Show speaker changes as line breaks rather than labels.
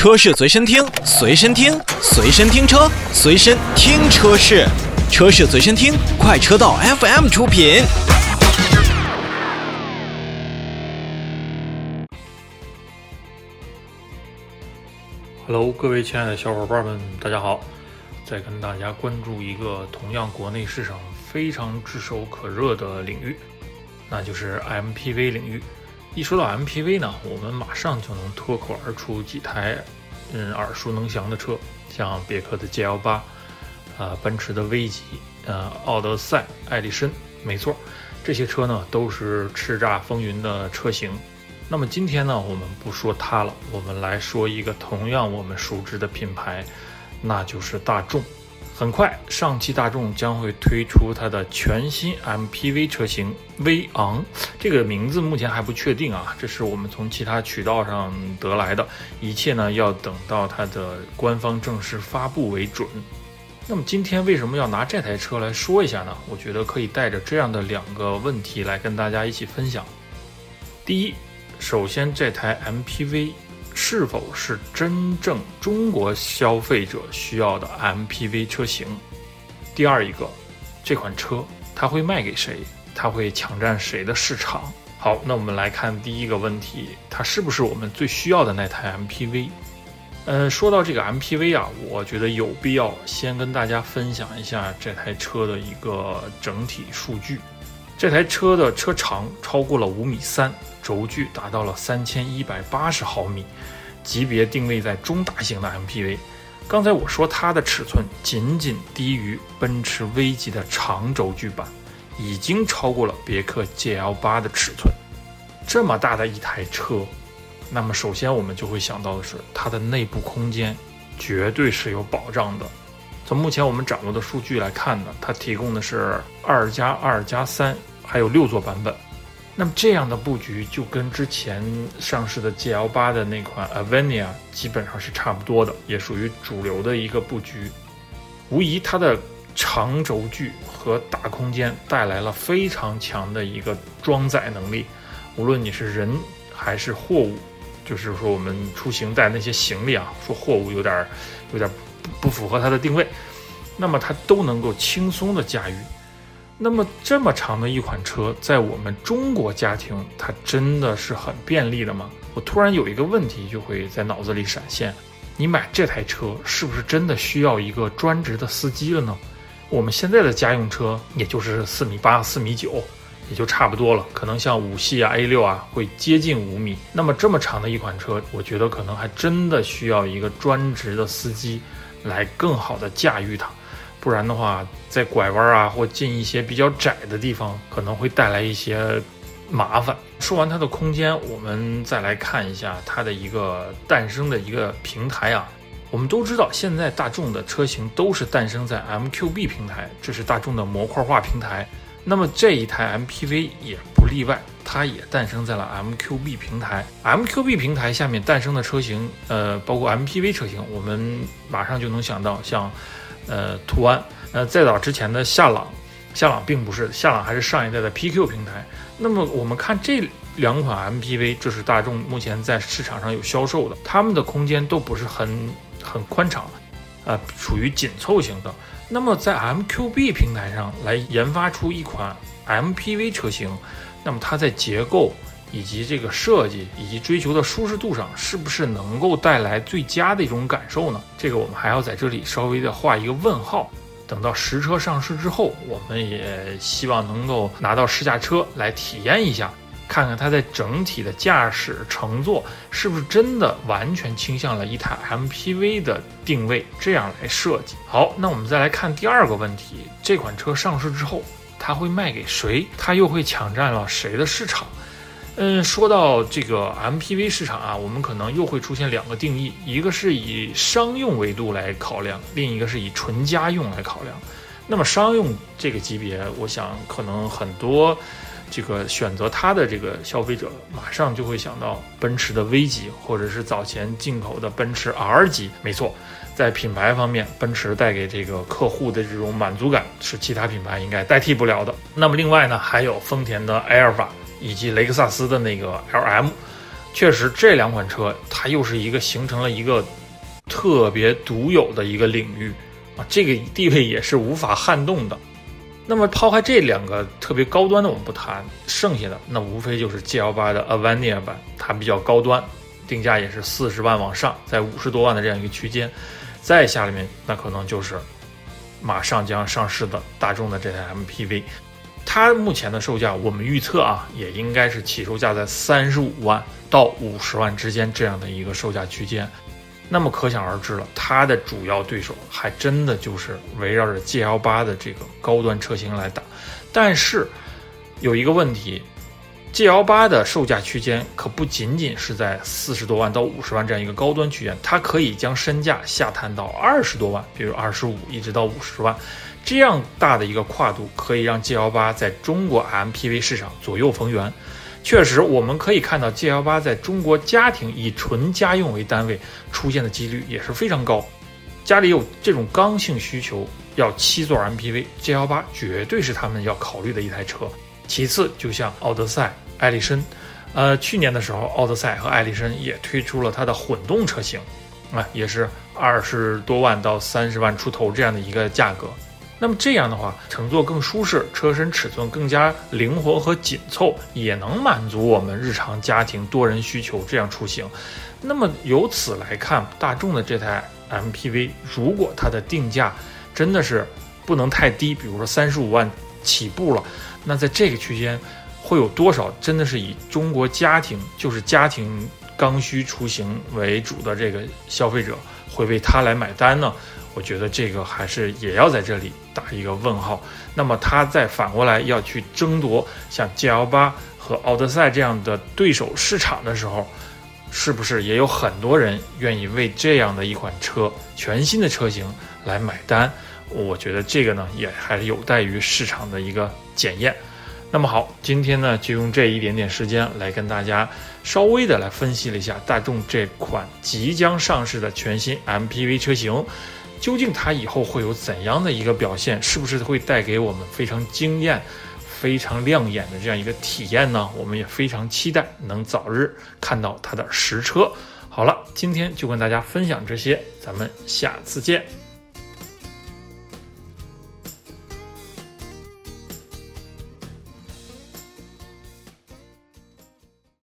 车市随身听，随身听，随身听车，随身听车市，车市随身听，快车道 FM 出品。
Hello，各位亲爱的小伙伴们，大家好！再跟大家关注一个同样国内市场非常炙手可热的领域，那就是 MPV 领域。一说到 MPV 呢，我们马上就能脱口而出几台，嗯，耳熟能详的车，像别克的 GL8，啊，奔驰的 V 级，呃，奥德赛、艾力绅，没错，这些车呢都是叱咤风云的车型。那么今天呢，我们不说它了，我们来说一个同样我们熟知的品牌，那就是大众。很快，上汽大众将会推出它的全新 MPV 车型威昂，这个名字目前还不确定啊，这是我们从其他渠道上得来的，一切呢要等到它的官方正式发布为准。那么今天为什么要拿这台车来说一下呢？我觉得可以带着这样的两个问题来跟大家一起分享。第一，首先这台 MPV。是否是真正中国消费者需要的 MPV 车型？第二一个，这款车它会卖给谁？它会抢占谁的市场？好，那我们来看第一个问题，它是不是我们最需要的那台 MPV？呃，说到这个 MPV 啊，我觉得有必要先跟大家分享一下这台车的一个整体数据。这台车的车长超过了五米三。轴距达到了三千一百八十毫米，级别定位在中大型的 MPV。刚才我说它的尺寸仅仅低于奔驰 V 级的长轴距版，已经超过了别克 GL8 的尺寸。这么大的一台车，那么首先我们就会想到的是它的内部空间绝对是有保障的。从目前我们掌握的数据来看呢，它提供的是二加二加三，还有六座版本。那么这样的布局就跟之前上市的 GL8 的那款 Avenia 基本上是差不多的，也属于主流的一个布局。无疑，它的长轴距和大空间带来了非常强的一个装载能力。无论你是人还是货物，就是说我们出行带那些行李啊，说货物有点有点不不符合它的定位，那么它都能够轻松的驾驭。那么这么长的一款车，在我们中国家庭，它真的是很便利的吗？我突然有一个问题就会在脑子里闪现：你买这台车是不是真的需要一个专职的司机了呢？我们现在的家用车也就是四米八、四米九，也就差不多了。可能像五系啊、A 六啊会接近五米。那么这么长的一款车，我觉得可能还真的需要一个专职的司机来更好的驾驭它。不然的话，在拐弯啊或进一些比较窄的地方，可能会带来一些麻烦。说完它的空间，我们再来看一下它的一个诞生的一个平台啊。我们都知道，现在大众的车型都是诞生在 MQB 平台，这是大众的模块化平台。那么这一台 MPV 也不例外，它也诞生在了 MQB 平台。MQB 平台下面诞生的车型，呃，包括 MPV 车型，我们马上就能想到像。呃，途安，呃，再早之前的夏朗，夏朗并不是，夏朗还是上一代的 PQ 平台。那么我们看这两款 MPV，这是大众目前在市场上有销售的，它们的空间都不是很很宽敞，啊，属于紧凑型的。那么在 MQB 平台上来研发出一款 MPV 车型，那么它在结构。以及这个设计以及追求的舒适度上，是不是能够带来最佳的一种感受呢？这个我们还要在这里稍微的画一个问号。等到实车上市之后，我们也希望能够拿到试驾车来体验一下，看看它在整体的驾驶乘坐是不是真的完全倾向了一台 MPV 的定位，这样来设计。好，那我们再来看第二个问题：这款车上市之后，它会卖给谁？它又会抢占了谁的市场？嗯，说到这个 MPV 市场啊，我们可能又会出现两个定义，一个是以商用维度来考量，另一个是以纯家用来考量。那么商用这个级别，我想可能很多这个选择它的这个消费者，马上就会想到奔驰的 V 级，或者是早前进口的奔驰 R 级。没错，在品牌方面，奔驰带给这个客户的这种满足感是其他品牌应该代替不了的。那么另外呢，还有丰田的埃尔法。以及雷克萨斯的那个 L M，确实，这两款车它又是一个形成了一个特别独有的一个领域啊，这个地位也是无法撼动的。那么抛开这两个特别高端的我们不谈，剩下的那无非就是 G L 八的 Avania 版，它比较高端，定价也是四十万往上，在五十多万的这样一个区间。再下里面那可能就是马上将上市的大众的这台 MPV。它目前的售价，我们预测啊，也应该是起售价在三十五万到五十万之间这样的一个售价区间。那么可想而知了，它的主要对手还真的就是围绕着 GL 八的这个高端车型来打。但是有一个问题，GL 八的售价区间可不仅仅是在四十多万到五十万这样一个高端区间，它可以将身价下探到二十多万，比如二十五一直到五十万。这样大的一个跨度，可以让 G L 八在中国 MPV 市场左右逢源。确实，我们可以看到 G L 八在中国家庭以纯家用为单位出现的几率也是非常高。家里有这种刚性需求，要七座 MPV，G L 八绝对是他们要考虑的一台车。其次，就像奥德赛、艾力绅，呃，去年的时候，奥德赛和艾力绅也推出了它的混动车型，啊，也是二十多万到三十万出头这样的一个价格。那么这样的话，乘坐更舒适，车身尺寸更加灵活和紧凑，也能满足我们日常家庭多人需求这样出行。那么由此来看，大众的这台 MPV，如果它的定价真的是不能太低，比如说三十五万起步了，那在这个区间会有多少真的是以中国家庭就是家庭刚需出行为主的这个消费者会为它来买单呢？我觉得这个还是也要在这里打一个问号。那么，它再反过来要去争夺像 GL 八和奥德赛这样的对手市场的时候，是不是也有很多人愿意为这样的一款车全新的车型来买单？我觉得这个呢，也还是有待于市场的一个检验。那么好，今天呢，就用这一点点时间来跟大家稍微的来分析了一下大众这款即将上市的全新 MPV 车型。究竟它以后会有怎样的一个表现？是不是会带给我们非常惊艳、非常亮眼的这样一个体验呢？我们也非常期待能早日看到它的实车。好了，今天就跟大家分享这些，咱们下次见。